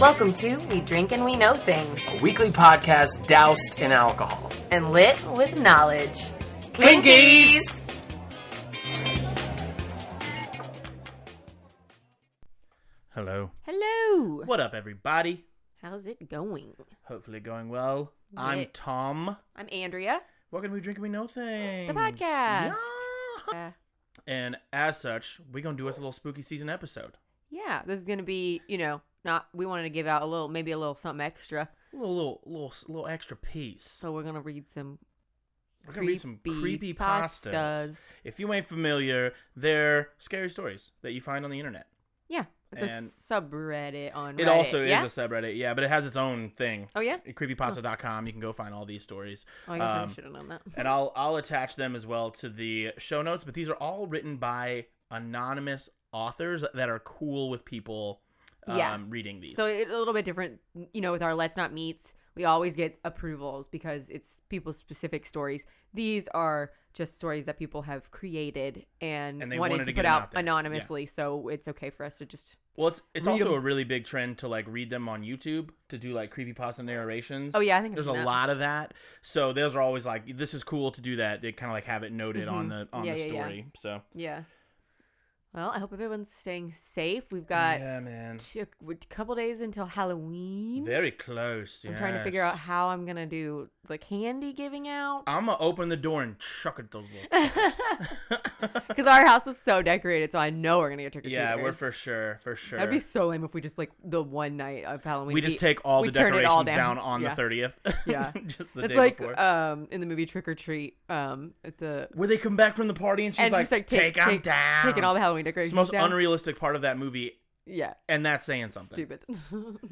Welcome to We Drink and We Know Things A weekly podcast doused in alcohol. and lit with knowledge. Clinkies! Hello. Hello. What up, everybody? How's it going? Hopefully going well. I'm Yes. Tom. I'm Andrea, Welcome to We Drink and We Know Things. the podcast. Yeah. Yeah. And as such, we're going to do us a little spooky season episode. yeah, this is gonna be, you know, not. We wanted to give out a little, maybe a little something extra, A little, little, little, little extra piece. so we're gonna read some. We're going to read some creepy pastas. pastas. If you ain't familiar, they're scary stories that you find on the internet. It's And a subreddit on. It Reddit. also yeah? is a subreddit, yeah, but it has its own thing. Oh yeah. Creepypasta.com. You can go find all these stories. Oh, I guess Um, I should have known that. and I'll I'll attach them as well to the show notes. But these are all written by anonymous authors that are cool with people um, Yeah. reading these. So it's a little bit different, you know, with our Let's Not Meets. We always get approvals because it's people's specific stories. These are just stories that people have created and, And they wanted, wanted to to put out, out anonymously. So it's okay for us to just. well, it's it's also 'em. a really big trend to like read them on YouTube to do like creepy creepypasta narrations. Oh, yeah, I think there's a that. lot of that. So those are always like this is cool to do that. They kind of like have it noted on the on Mm-hmm. Yeah, the yeah, yeah. story. So Yeah. Well, I hope everyone's staying safe. We've got yeah, man, two, a couple days until Halloween. very close. I'm trying to figure out how I'm gonna do the candy giving out I'm gonna open the door and chuck at those little. because our house is so decorated, so I know we're gonna get trick or treaters. yeah, we're for sure, for sure. That'd be so lame if we just like the one night of Halloween. we just take all we the it all decorations down. down. on Yeah. the thirtieth. Yeah. just the it's day like before. um in the movie Trick or Treat um at the Where they come back from the party and she's and like, like take, take, 'em take down. taking all the Halloween it's the most down. unrealistic part of that movie, yeah, and that's saying something. stupid.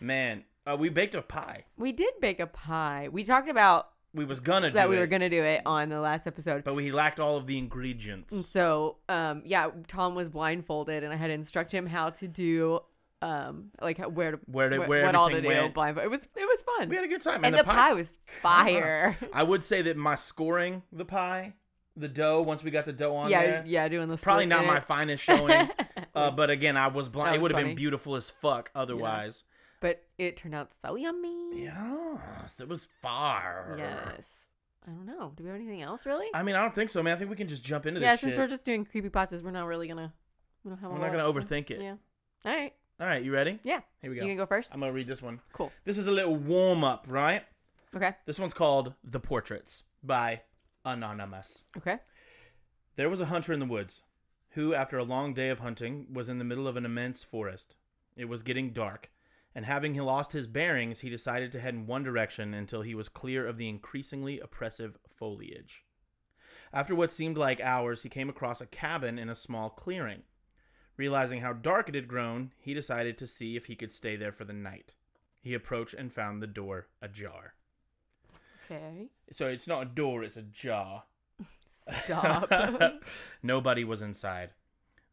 Man, uh, we baked a pie. we did bake a pie. We talked about We was gonna that do we it, were gonna do it on the last episode. but we lacked all of the ingredients. And so, um, yeah, Tom was blindfolded, and I had to instruct him how to do, um, like where to Where to- wh- where what all to everything do. went. Blindfold. It was it was fun, We had a good time, and the, pie, was fire. I would say that my scoring the pie, the dough. Once we got the dough on yeah, there, yeah, doing the probably not my finest showing. uh, but again, I was blind. That It would have been beautiful as fuck otherwise. but it turned out so yummy. Yes, it was far. Yes. I don't know. Do we have anything else really? I mean, I don't think so, man. I think we can just jump into yeah, this since shit. we're just doing creepy pastas, we're not really gonna. We don't have. We're not gonna so- overthink it. Yeah. All right. All right, you ready? Yeah. Here we go. You can go first. I'm gonna read this one. Cool. This is a little warm up, right? Okay. This one's called "The Portraits" by Anonymous. Okay. There was a hunter in the woods, who, after a long day of hunting, was in the middle of an immense forest. It was getting dark, and having lost his bearings, he decided to head in one direction until he was clear of the increasingly oppressive foliage. After what seemed like hours, he came across a cabin in a small clearing. Realizing how dark it had grown, he decided to see if he could stay there for the night. He approached and found the door ajar. Okay. So it's not a door, it's a jar. Stop. Nobody was inside.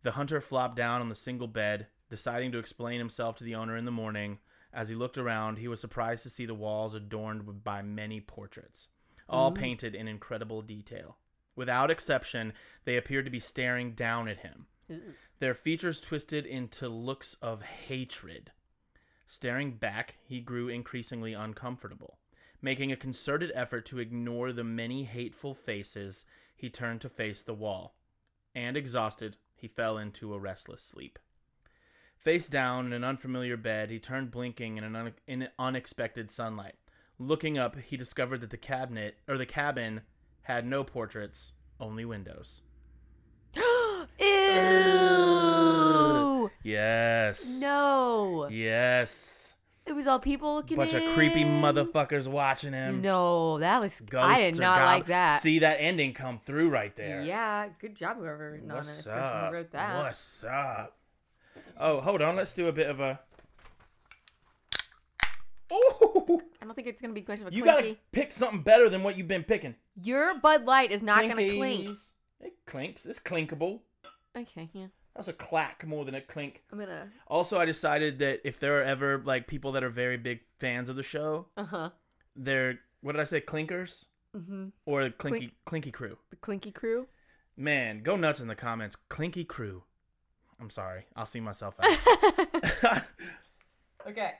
The hunter flopped down on the single bed, deciding to explain himself to the owner in the morning. As he looked around, he was surprised to see the walls adorned by many portraits, all mm. painted in incredible detail. Without exception, they appeared to be staring down at him, their features twisted into looks of hatred. Staring back, he grew increasingly uncomfortable. Making a concerted effort to ignore the many hateful faces, he turned to face the wall. And exhausted, he fell into a restless sleep. Face down in an unfamiliar bed, he turned blinking in an un- in unexpected sunlight. Looking up, he discovered that the cabinet or the cabin had no portraits, only windows. Ew. Yes. No. Yes. It was all people looking at him. Bunch of creepy motherfuckers watching him. No, that was. Ghosts I did not gob- like that. See that ending come through right there. Yeah, good job whoever What's up? wrote that. What's up? Oh, hold on. Let's do a bit of a. Ooh! I don't think it's gonna be much of a You clinky. gotta pick something better than what you've been picking. Your Bud Light is not gonna clink. It clinks. It's clinkable. Okay, yeah. That's a clack more than a clink. I'm gonna. Also, I decided that if there are ever like people that are very big fans of the show, Uh huh. they're what did I say, clinkers Mm-hmm. or clinky clinky crew? The Clinky Crew. Man, go nuts in the comments. Clinky crew. I'm sorry. I'll see myself out. okay.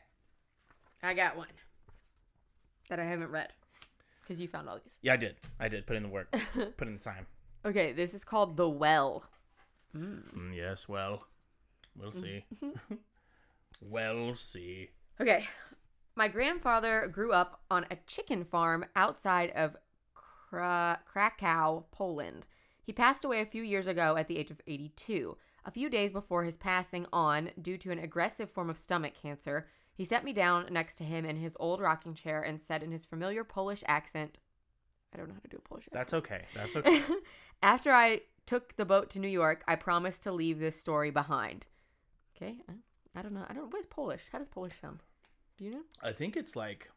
I got one that I haven't read because you found all these. yeah, I did. I did. Put in the work. Put in the time. Okay, this is called The Well. Mm, yes, well, we'll see. we'll see. Okay. My grandfather grew up on a chicken farm outside of Kra- Krakow, Poland. He passed away a few years ago at the age of 82. A few days before his passing on, due to an aggressive form of stomach cancer, he set me down next to him in his old rocking chair and said in his familiar Polish accent, I don't know how to do a Polish accent. That's okay. That's okay. After I took the boat to New York, I promised to leave this story behind. Okay, I- I don't know. I don't. What is Polish? How does Polish sound? Do you know? I think it's like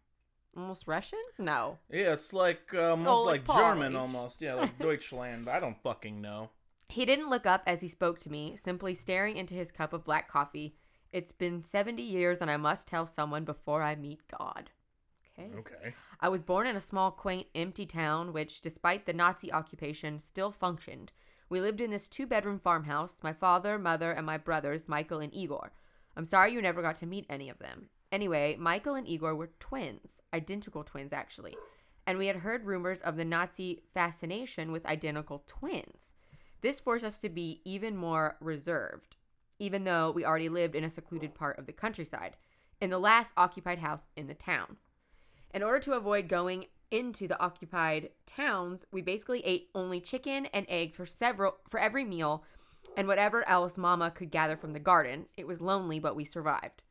Almost Russian? No. yeah, it's like uh, almost Oh, like like, German, almost yeah, like Deutschland. I don't fucking know. He didn't look up as he spoke to me, simply staring into his cup of black coffee. It's been 70 years, and I must tell someone before I meet God. Okay. Okay. I was born in a small, quaint, empty town, which, despite the Nazi occupation, still functioned. We lived in this two bedroom farmhouse my father, mother, and my brothers, Michael and Igor. I'm sorry you never got to meet any of them. Anyway, Michael and Igor were twins, identical twins, actually. And we had heard rumors of the Nazi fascination with identical twins. This forced us to be even more reserved, even though we already lived in a secluded part of the countryside, in the last occupied house in the town. In order to avoid going into the occupied towns, we basically ate only chicken and eggs for several for every meal and whatever else mama could gather from the garden. It was lonely, but we survived.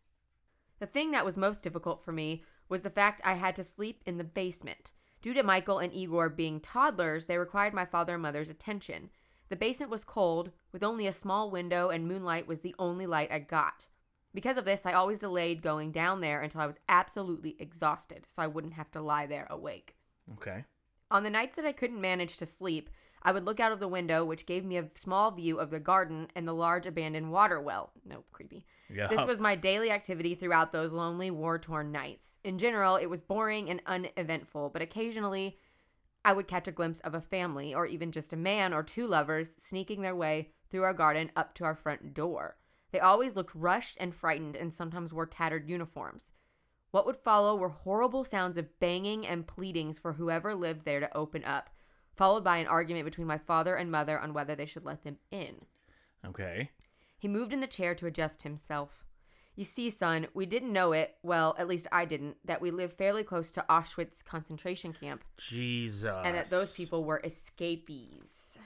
The thing that was most difficult for me was the fact I had to sleep in the basement. Due to Michael and Igor being toddlers, they required my father and mother's attention. The basement was cold, with only a small window, and moonlight was the only light I got. Because of this, I always delayed going down there until I was absolutely exhausted, so I wouldn't have to lie there awake. Okay. On the nights that I couldn't manage to sleep, I would look out of the window, which gave me a small view of the garden and the large abandoned water well. Nope, creepy. Yeah. This was my daily activity throughout those lonely, war torn nights. In general, it was boring and uneventful, but occasionally I would catch a glimpse of a family, or even just a man or two lovers, sneaking their way through our garden up to our front door. They always looked rushed and frightened and sometimes wore tattered uniforms. What would follow were horrible sounds of banging and pleadings for whoever lived there to open up, followed by an argument between my father and mother on whether they should let them in. okay. He moved in the chair to adjust himself. You see, son, we didn't know it, well, at least I didn't, that we lived fairly close to Auschwitz concentration camp Jesus. and that those people were escapees.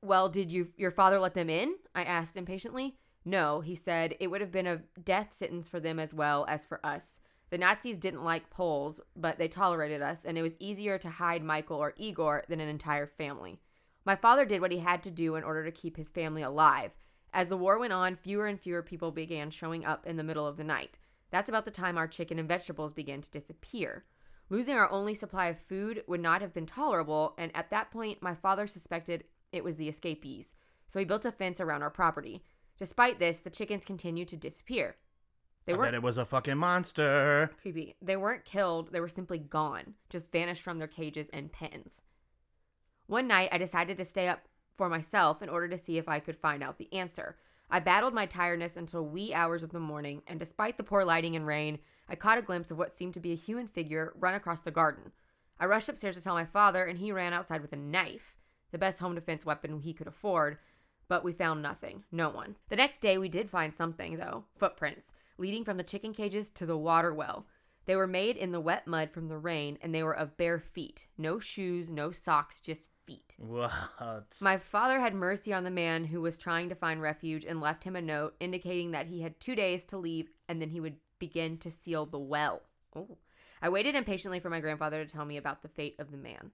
Well, did you your father let them in? I asked impatiently. No, he said it would have been a death sentence for them as well as for us. The Nazis didn't like Poles, but they tolerated us, and it was easier to hide Michael or Igor than an entire family. My father did what he had to do in order to keep his family alive. As the war went on, fewer and fewer people began showing up in the middle of the night. That's about the time our chicken and vegetables began to disappear. Losing our only supply of food would not have been tolerable, and at that point, my father suspected it was the escapees, so he built a fence around our property. Despite this, the chickens continued to disappear. They I weren't bet it was a fucking monster. creepy. They weren't killed, they were simply gone, just vanished from their cages and pens. One night, I decided to stay up for myself in order to see if I could find out the answer. I battled my tiredness until wee hours of the morning, and despite the poor lighting and rain, I caught a glimpse of what seemed to be a human figure run across the garden. I rushed upstairs to tell my father, and he ran outside with a knife, the best home defense weapon he could afford, but we found nothing. No one. The next day, we did find something, though footprints, leading from the chicken cages to the water well. They were made in the wet mud from the rain, and they were of bare feet. No shoes, no socks, just feet. What? My father had mercy on the man who was trying to find refuge and left him a note indicating that he had two days to leave and then he would begin to seal the well. Oh. I waited impatiently for my grandfather to tell me about the fate of the man.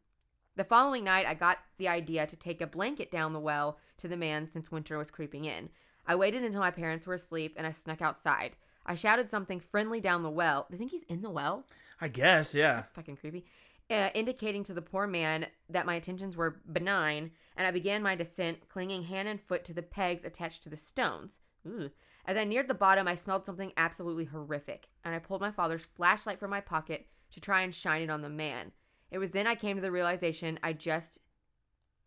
The following night, I got the idea to take a blanket down the well to the man since winter was creeping in. I waited until my parents were asleep and I snuck outside. I shouted something friendly down the well. They think he's in the well? I guess, yeah. That's fucking creepy. Uh, indicating to the poor man that my intentions were benign, and I began my descent, clinging hand and foot to the pegs attached to the stones. Ooh. As I neared the bottom, I smelled something absolutely horrific, and I pulled my father's flashlight from my pocket to try and shine it on the man. It was then I came to the realization I just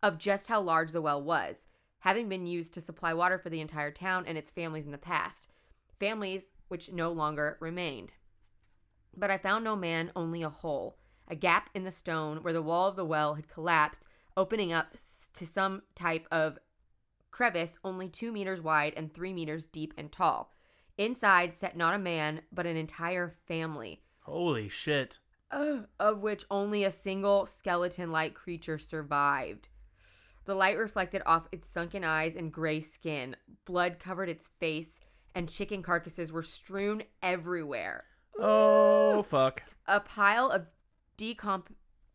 of just how large the well was, having been used to supply water for the entire town and its families in the past, families which no longer remained. But I found no man, only a hole, a gap in the stone where the wall of the well had collapsed, opening up to some type of crevice only two meters wide and three meters deep and tall. Inside sat not a man, but an entire family, Holy shit. Of which only a single skeleton like creature survived. The light reflected off its sunken eyes and gray skin. Blood covered its face, and chicken carcasses were strewn everywhere. Oh, fuck. A pile of decomp-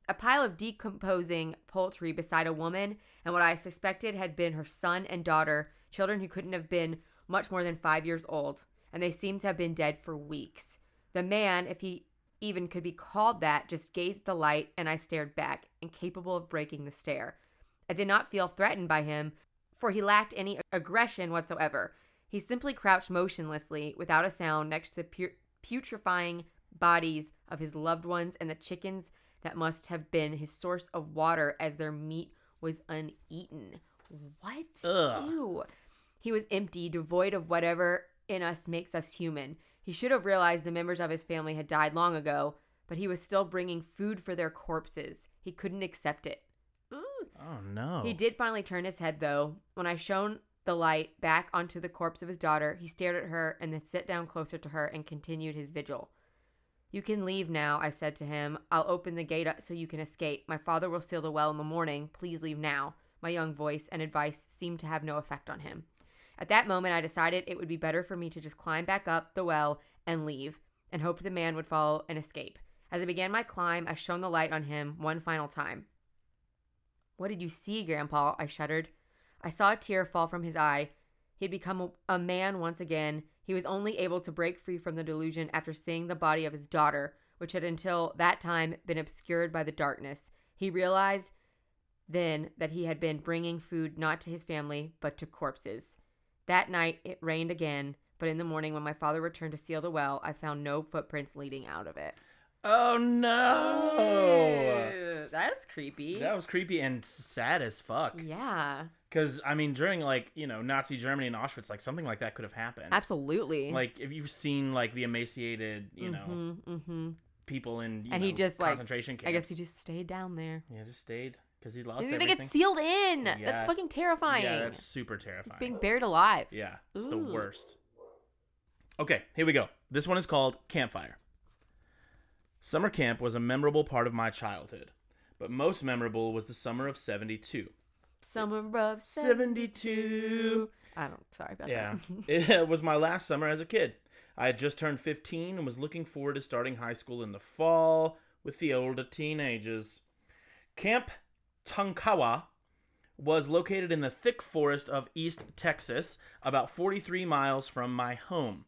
a pile of decomposing poultry beside a woman and what I suspected had been her son and daughter, children who couldn't have been much more than five years old, and they seemed to have been dead for weeks. The man, if he even could be called that, just gazed at the light, and I stared back, incapable of breaking the stare. I did not feel threatened by him, for he lacked any aggression whatsoever. He simply crouched motionlessly, without a sound, next to the pu- putrefying bodies of his loved ones and the chickens that must have been his source of water as their meat was uneaten. What? Ugh. Ew. He was empty, devoid of whatever in us makes us human. He should have realized the members of his family had died long ago, but he was still bringing food for their corpses. He couldn't accept it. Oh, no. He did finally turn his head, though. When I shone the light back onto the corpse of his daughter, he stared at her and then sat down closer to her and continued his vigil. You can leave now, I said to him. I'll open the gate up so you can escape. My father will seal the well in the morning. Please leave now. My young voice and advice seemed to have no effect on him. At that moment, I decided it would be better for me to just climb back up the well and leave, and hope the man would follow and escape. As I began my climb, I shone the light on him one final time. What did you see, Grandpa? I shuddered. I saw a tear fall from his eye. He had become a, a man once again. He was only able to break free from the delusion after seeing the body of his daughter, which had until that time been obscured by the darkness. He realized then that he had been bringing food not to his family, but to corpses. That night it rained again, but in the morning when my father returned to seal the well, I found no footprints leading out of it. Oh, no. Ew, that's creepy. That was creepy and sad as fuck. yeah, Because, I mean, during, like, you know, Nazi Germany and Auschwitz, like, something like that could have happened. absolutely. Like, if you've seen, like, the emaciated, you know, mm-hmm, mm-hmm. people in, you And he know, just, like, concentration camps. I guess he just stayed down there. Yeah, just stayed. Because he lost He's gonna everything. get sealed in. Yeah. That's fucking terrifying. Yeah, that's super terrifying. Being buried alive. Yeah, it's the worst. Okay, here we go. This one is called Campfire. Summer camp was a memorable part of my childhood, but most memorable was the summer of 72. Summer of 72. I don't. Sorry about Yeah, that. it was my last summer as a kid. I had just turned 15 and was looking forward to starting high school in the fall with the older teenagers. Camp Tonkawa was located in the thick forest of East Texas, about 43 miles from my home.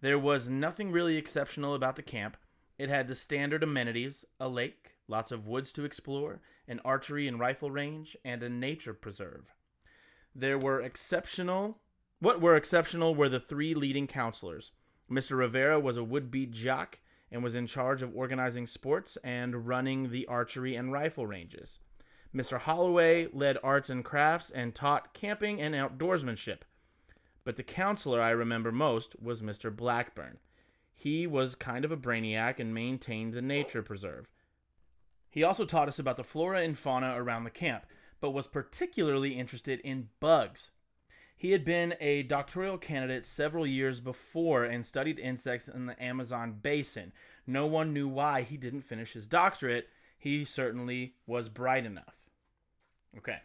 There was nothing really exceptional about the camp. It had the standard amenities a lake, lots of woods to explore, an archery and rifle range, and a nature preserve. There were exceptional. What were exceptional were the three leading counselors. Mr. Rivera was a would be jock and was in charge of organizing sports and running the archery and rifle ranges. Mr. Holloway led arts and crafts and taught camping and outdoorsmanship. But the counselor I remember most was Mr. Blackburn. He was kind of a brainiac and maintained the nature preserve. He also taught us about the flora and fauna around the camp, but was particularly interested in bugs. He had been a doctoral candidate several years before and studied insects in the Amazon basin. No one knew why he didn't finish his doctorate. He certainly was bright enough. Okay.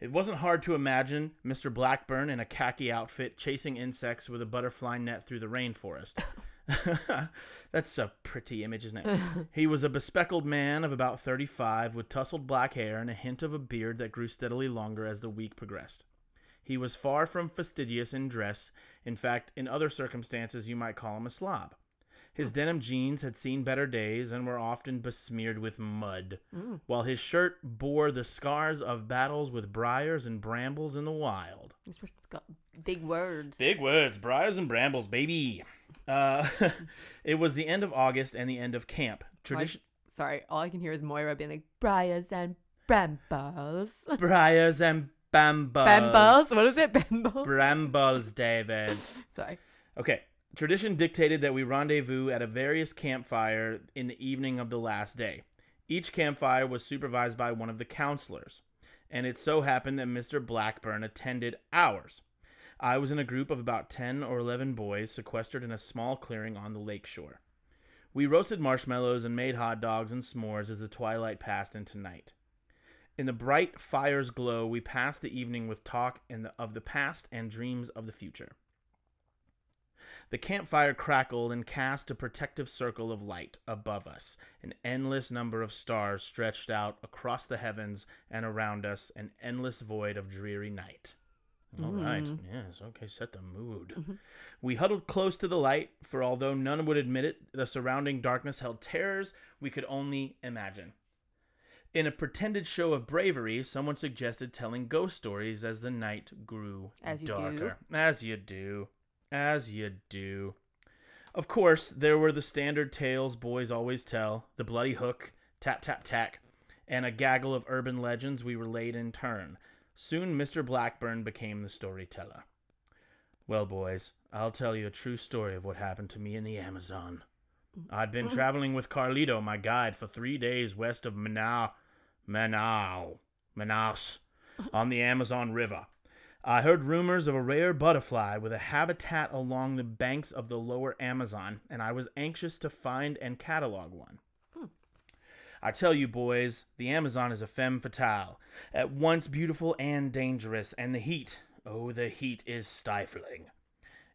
It wasn't hard to imagine Mr. Blackburn in a khaki outfit chasing insects with a butterfly net through the rainforest. That's a pretty image, isn't it? he was a bespectacled man of about 35 with tousled black hair and a hint of a beard that grew steadily longer as the week progressed. He was far from fastidious in dress. In fact, in other circumstances, you might call him a slob. His denim jeans had seen better days and were often besmeared with mud, while his shirt bore the scars of battles with briars and brambles in the wild. This person's got big words. Big words, briars and brambles, baby. Uh, it was the end of August and the end of camp. Tradition. Sorry, all I can hear is Moira being like, Briars and Brambles. Briars and bambles. Brambles. What is it? Brambles. Brambles, David. Sorry. Okay. Tradition dictated that we rendezvous at a various campfire in the evening of the last day. Each campfire was supervised by one of the counselors, and it so happened that Mr. Blackburn attended ours. I was in a group of about 10 or 11 boys sequestered in a small clearing on the lake shore. We roasted marshmallows and made hot dogs and s'mores as the twilight passed into night. In the bright fire's glow, we passed the evening with talk the, of the past and dreams of the future. The campfire crackled and cast a protective circle of light above us. An endless number of stars stretched out across the heavens and around us, an endless void of dreary night. All right, mm. yes, okay, set the mood. Mm-hmm. We huddled close to the light, for although none would admit it, the surrounding darkness held terrors we could only imagine. In a pretended show of bravery, someone suggested telling ghost stories as the night grew As you do. darker. As you do. As you do. Of course, there were the standard tales boys always tell the bloody hook, tap tap tack, and a gaggle of urban legends we relayed in turn. Soon Mr. Blackburn became the storyteller. Well, boys, I'll tell you a true story of what happened to me in the Amazon. I'd been mm. traveling with Carlito, my guide, for three days west of Manau, Manau, Manaus, on the Amazon River. I heard rumors of a rare butterfly with a habitat along the banks of the lower Amazon, and I was anxious to find and catalog one. Hmm. I tell you, boys, the Amazon is a femme fatale, at once beautiful and dangerous, and the heat, oh, the heat is stifling.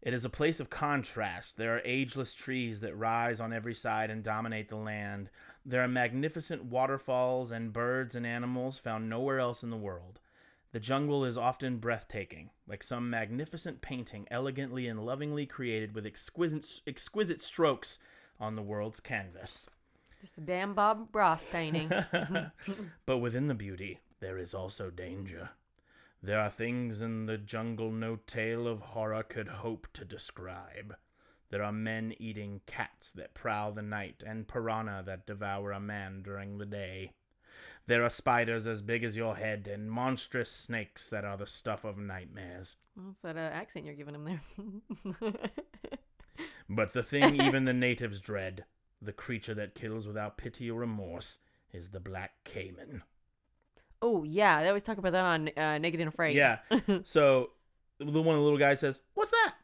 It is a place of contrast. There are ageless trees that rise on every side and dominate the land. There are magnificent waterfalls and birds and animals found nowhere else in the world. The jungle is often breathtaking, like some magnificent painting elegantly and lovingly created with exquisite, exquisite strokes on the world's canvas. Just a damn Bob Ross painting. but within the beauty, there is also danger. There are things in the jungle no tale of horror could hope to describe. There are men eating cats that prowl the night, and piranha that devour a man during the day. There are spiders as big as your head, and monstrous snakes that are the stuff of nightmares. What's that uh, accent you're giving him there? But the thing even the natives dread, the creature that kills without pity or remorse, is the black caiman. oh yeah, they always talk about that on uh, Naked and Afraid. Yeah. so the one of the little guys says, "What's that?"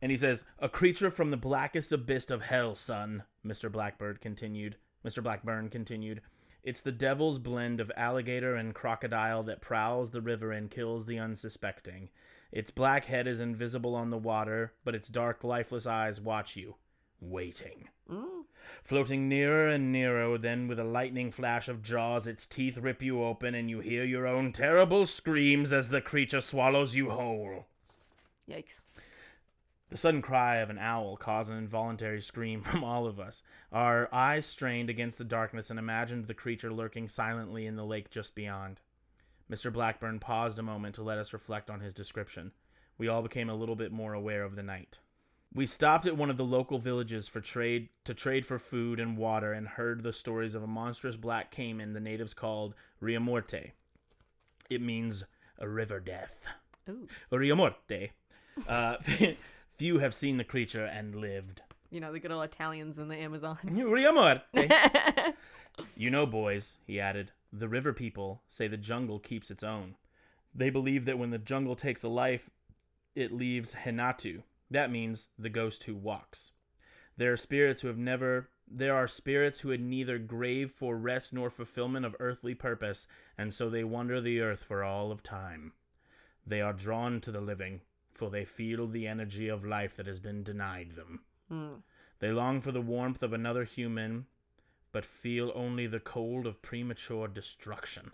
and he says, "A creature from the blackest abyss of hell, son." Mister Blackbird continued. Mister Blackburn continued. It's the devil's blend of alligator and crocodile that prowls the river and kills the unsuspecting. Its black head is invisible on the water, but its dark, lifeless eyes watch you, waiting. Mm. Floating nearer and nearer, then with a lightning flash of jaws, its teeth rip you open, and you hear your own terrible screams as the creature swallows you whole. Yikes. The sudden cry of an owl caused an involuntary scream from all of us. Our eyes strained against the darkness and imagined the creature lurking silently in the lake just beyond. Mr. Blackburn paused a moment to let us reflect on his description. We all became a little bit more aware of the night. We stopped at one of the local villages for trade to trade for food and water and heard the stories of a monstrous black caiman the natives called Ria Morte. It means a river death. Ooh. Ria Morte. Uh, few have seen the creature and lived. You know, the good old Italians in the Amazon. Riamorte. Eh? You know, boys, he added, the river people say the jungle keeps its own. They believe that when the jungle takes a life, it leaves Henatu. That means the ghost who walks. There are spirits who have never there are spirits who had neither grave for rest nor fulfillment of earthly purpose, and so they wander the earth for all of time. They are drawn to the living, for they feel the energy of life that has been denied them. Hmm. They long for the warmth of another human, but feel only the cold of premature destruction.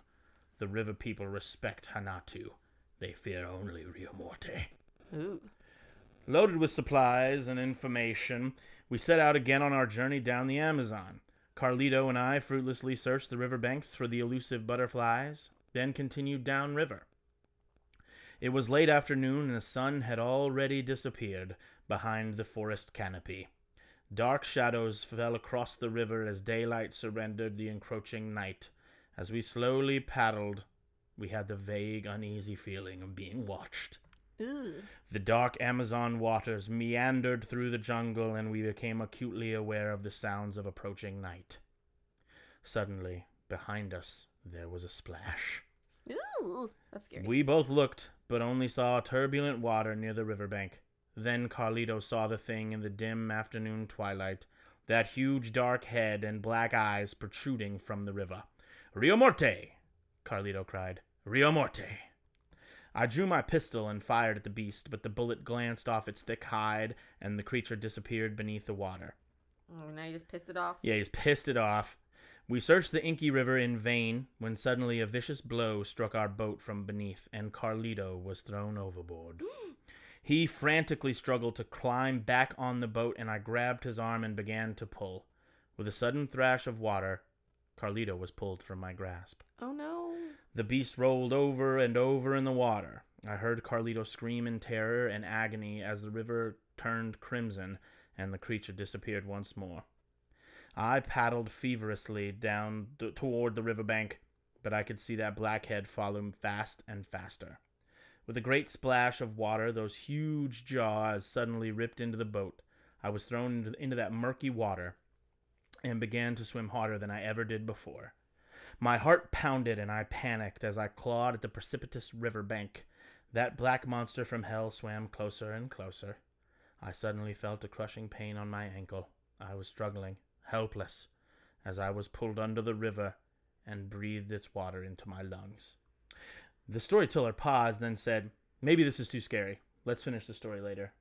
The river people respect Hanatu. They fear only Rio Morte. Ooh. Loaded with supplies and information, we set out again on our journey down the Amazon. Carlito and I fruitlessly searched the riverbanks for the elusive butterflies, then continued downriver. It was late afternoon, and the sun had already disappeared behind the forest canopy. Dark shadows fell across the river as daylight surrendered the encroaching night, As we slowly paddled, we had the vague, uneasy feeling of being watched. Ooh. The dark Amazon waters meandered through the jungle, and we became acutely aware of the sounds of approaching night. Suddenly, behind us, there was a splash. Ooh. That's scary. We both looked, but only saw turbulent water near the riverbank. Then Carlito saw the thing in the dim afternoon twilight, that huge dark head and black eyes protruding from the river. Rio Morte! Carlito cried. Rio Morte! I drew my pistol and fired at the beast, but the bullet glanced off its thick hide, and the creature disappeared beneath the water. oh, now you just pissed it off. Yeah, he's pissed it off. We searched the inky river in vain when suddenly a vicious blow struck our boat from beneath, and Carlito was thrown overboard. he frantically struggled to climb back on the boat, and I grabbed his arm and began to pull. With a sudden thrash of water, Carlito was pulled from my grasp. Oh no. The beast rolled over and over in the water. I heard Carlito scream in terror and agony as the river turned crimson and the creature disappeared once more. I paddled feverishly down th- toward the riverbank, but I could see that black head follow fast and faster. With a great splash of water, those huge jaws suddenly ripped into the boat. I was thrown into that murky water and began to swim harder than I ever did before. My heart pounded and I panicked as I clawed at the precipitous river bank. That black monster from hell swam closer and closer. I suddenly felt a crushing pain on my ankle. I was struggling, helpless, as I was pulled under the river and breathed its water into my lungs. The storyteller paused, then said, Maybe this is too scary. Let's finish the story later.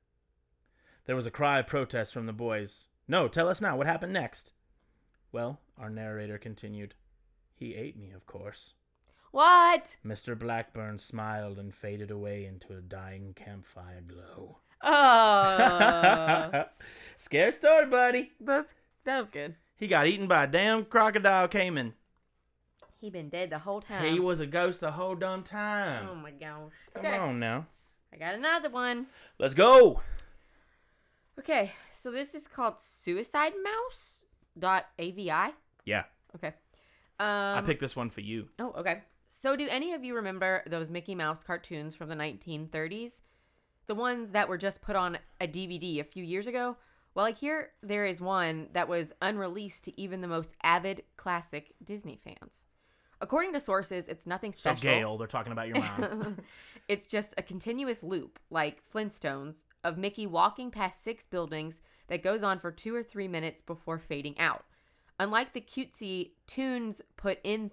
There was a cry of protest from the boys. No, tell us now. What happened next? Well, our narrator continued, he ate me, of course. What? Mr. Blackburn smiled and faded away into a dying campfire glow. Oh. Scary story, buddy. That's that was good. He got eaten by a damn crocodile caiman. He been dead the whole time. He was a ghost the whole dumb time. Oh my gosh. Come Okay. on now. I got another one. Let's go. Okay, so this is called Suicide Mouse dot avi. Yeah, Okay. Um, I picked this one for you. Oh, okay. So, do any of you remember those Mickey Mouse cartoons from the 1930s? The ones that were just put on a DVD a few years ago? Well, like here, there is one that was unreleased to even the most avid classic Disney fans. According to sources, it's nothing special. So. Gail, they're talking about your mom. it's just a continuous loop, like Flintstones, of Mickey walking past six buildings that goes on for two or three minutes before fading out. Unlike the cutesy tunes put in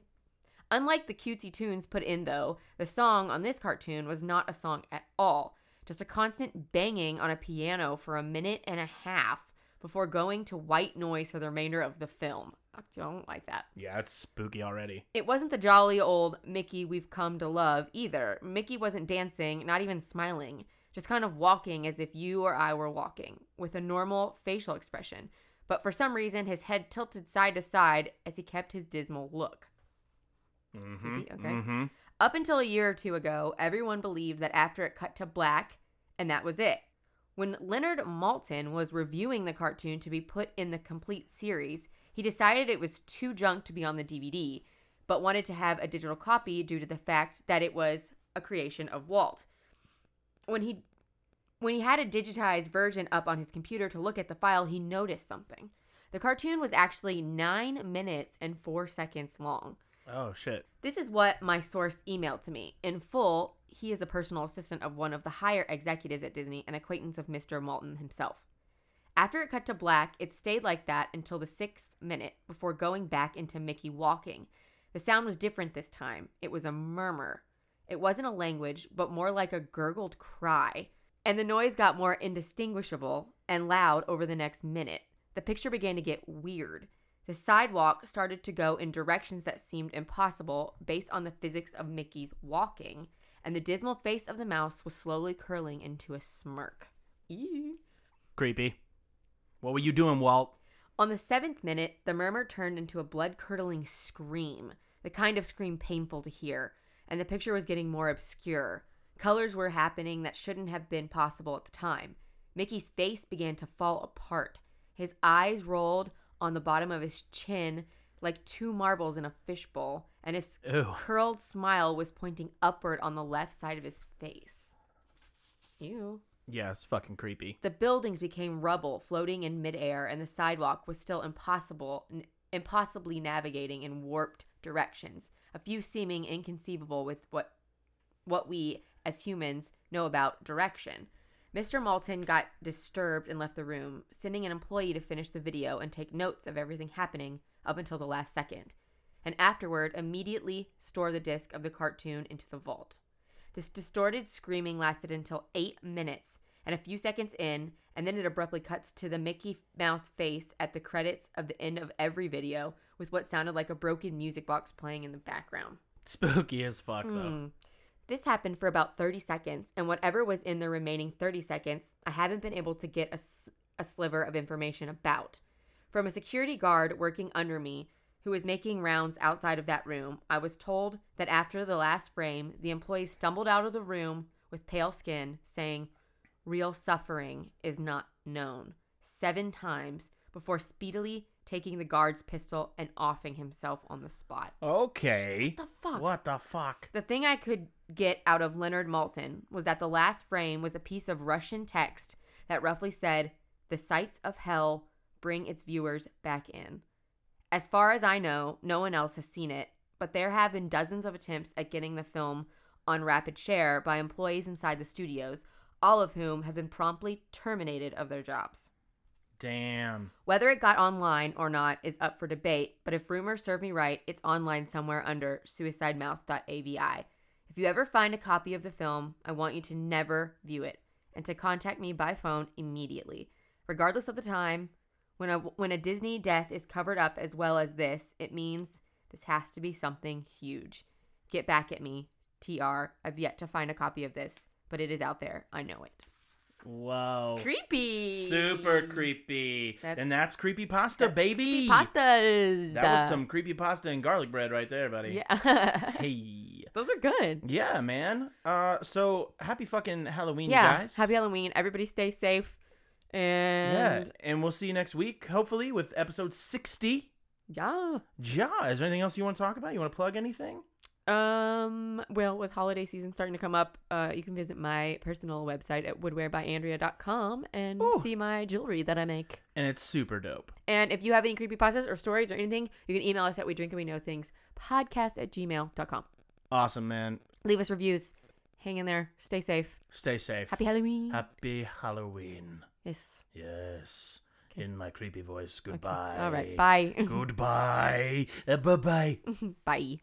Unlike the cutesy tunes put in though, the song on this cartoon was not a song at all. Just a constant banging on a piano for a minute and a half before going to white noise for the remainder of the film. I don't like that. yeah, it's spooky already. It wasn't the jolly old Mickey we've come to love either. Mickey wasn't dancing, not even smiling, just kind of walking as if you or I were walking, with a normal facial expression. But for some reason, his head tilted side to side as he kept his dismal look. Mm-hmm. Okay. Mm-hmm. Up until a year or two ago, everyone believed that after it cut to black, and that was it. When Leonard Maltin was reviewing the cartoon to be put in the complete series, he decided it was too junk to be on the DVD, but wanted to have a digital copy due to the fact that it was a creation of Walt. When he when he had a digitized version up on his computer to look at the file, he noticed something. The cartoon was actually 9 minutes and 4 seconds long. Oh shit. This is what my source emailed to me. In full, he is a personal assistant of one of the higher executives at Disney, an acquaintance of Mr. Maltin himself. After it cut to black, it stayed like that until the sixth minute before going back into Mickey walking. The sound was different this time. It was a murmur. It wasn't a language, but more like a gurgled cry. And the noise got more indistinguishable and loud over the next minute. The picture began to get weird. The sidewalk started to go in directions that seemed impossible based on the physics of Mickey's walking, and the dismal face of the mouse was slowly curling into a smirk. Ew. Creepy. What were you doing, Walt? On the seventh minute, the murmur turned into a blood curdling scream, the kind of scream painful to hear, and the picture was getting more obscure. Colors were happening that shouldn't have been possible at the time. Mickey's face began to fall apart. His eyes rolled on the bottom of his chin like two marbles in a fishbowl, and his Ew. curled smile was pointing upward on the left side of his face. Ew. Yeah, it's fucking creepy. The buildings became rubble floating in midair, and the sidewalk was still impossible, n- impossibly navigating in warped directions, a few seeming inconceivable with what what we as humans know about direction. Mr. Maltin got disturbed and left the room, sending an employee to finish the video and take notes of everything happening up until the last second, and afterward immediately store the disc of the cartoon into the vault. This distorted screaming lasted until eight minutes and a few seconds in, and then it abruptly cuts to the Mickey Mouse face at the credits of the end of every video with what sounded like a broken music box playing in the background. Spooky as fuck though. Hmm. This happened for about 30 seconds, and whatever was in the remaining 30 seconds, I haven't been able to get a sliver of information about. From a security guard working under me who was making rounds outside of that room, I was told that after the last frame, the employee stumbled out of the room with pale skin, saying, Real suffering is not known, seven times before speedily taking the guard's pistol and offing himself on the spot. Okay. The fuck? What the fuck? The thing I could get out of Leonard Maltin was that the last frame was a piece of Russian text that roughly said, The sights of hell bring its viewers back in. As far as I know, no one else has seen it, but there have been dozens of attempts at getting the film on RapidShare by employees inside the studios, all of whom have been promptly terminated of their jobs. Damn. Whether it got online or not is up for debate, but if rumors serve me right, it's online somewhere under suicidemouse.avi. If you ever find a copy of the film, I want you to never view it and to contact me by phone immediately. Regardless of the time, when a when a Disney death is covered up as well as this, it means this has to be something huge. Get back at me, TR. I've yet to find a copy of this, but it is out there. I know it. Whoa. Creepy. Super creepy. That's- and that's creepy pasta, baby. Pastas. That was some creepy pasta and garlic bread right there, buddy. Yeah. Hey. Those are good. Yeah, man. Uh, so happy fucking Halloween, yeah. guys. Happy Halloween. Everybody stay safe. And Yeah, and we'll see you next week, hopefully, with episode sixty. yeah. Ja, is there anything else you want to talk about? You want to plug anything? Um, well, with holiday season starting to come up, uh, you can visit my personal website at woodwearbyandrea.com and Ooh. see my jewelry that I make. And it's super dope. And if you have any creepy creepypastas or stories or anything, you can email us at we drink and we know things podcast at gmail.com. Awesome, man. Leave us reviews. Hang in there. Stay safe. Stay safe. Happy Halloween. Happy Halloween. yes. Yes. Okay. In my creepy voice. Okay. Goodbye. All right. Bye. Goodbye. Uh, bye bye. Bye.